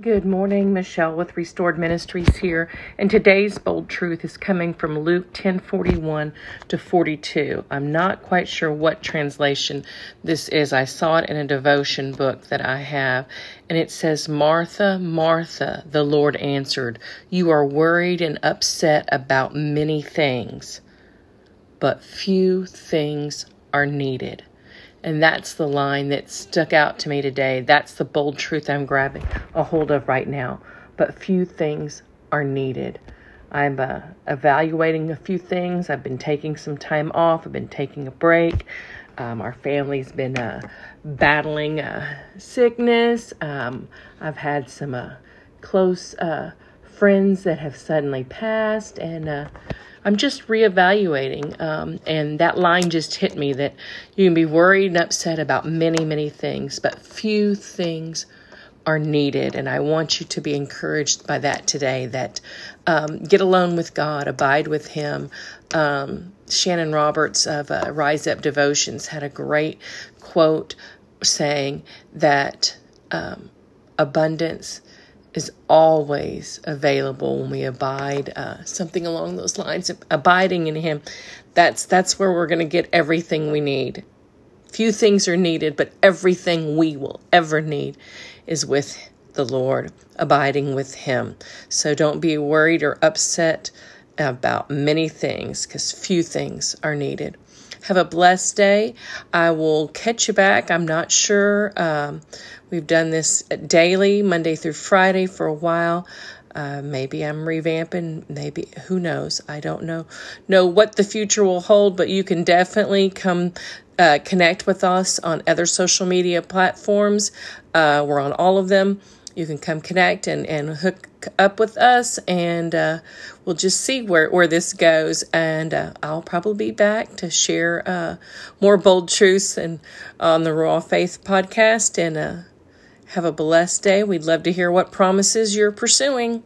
Good morning, Michelle with Restored Ministries here, and today's bold truth is coming from Luke 10:41 to 42. I'm not quite sure what translation this is. I saw it in a devotion book that I have, and it says, "Martha, Martha, the Lord answered, you are worried and upset about many things, but few things are needed." And that's the line that stuck out to me today. That's the bold truth I'm grabbing a hold of right now. But few things are needed. I'm uh, evaluating a few things. I've been taking some time off. I've been taking a break. Um, our family's been uh, battling uh, sickness. Um, I've had some uh, close uh, friends that have suddenly passed, and uh, I'm just reevaluating. Um, and that line just hit me that you can be worried and upset about many, many things, but few things are needed. And I want you to be encouraged by that today that um, get alone with God, abide with Him. Um, Shannon Roberts of uh, Rise Up Devotions had a great quote saying that um, abundance is always available when we abide uh, something along those lines. Abiding in him that's that's where we're going to get everything we need. Few things are needed but everything we will ever need is with the lord abiding with him. So don't be worried or upset about many things because few things are needed have a blessed day. I will catch you back. I'm not sure. Um, we've done this daily, Monday through Friday, for a while. Uh, maybe I'm revamping. Maybe who knows? I don't know know what the future will hold. But you can definitely come uh, connect with us on other social media platforms. Uh, we're on all of them you can come connect and, and hook up with us and uh, we'll just see where, where this goes. And uh, i'll probably be back to share uh, more bold truths and on the raw faith podcast. And uh, have a blessed day. We'd love to hear what promises you're pursuing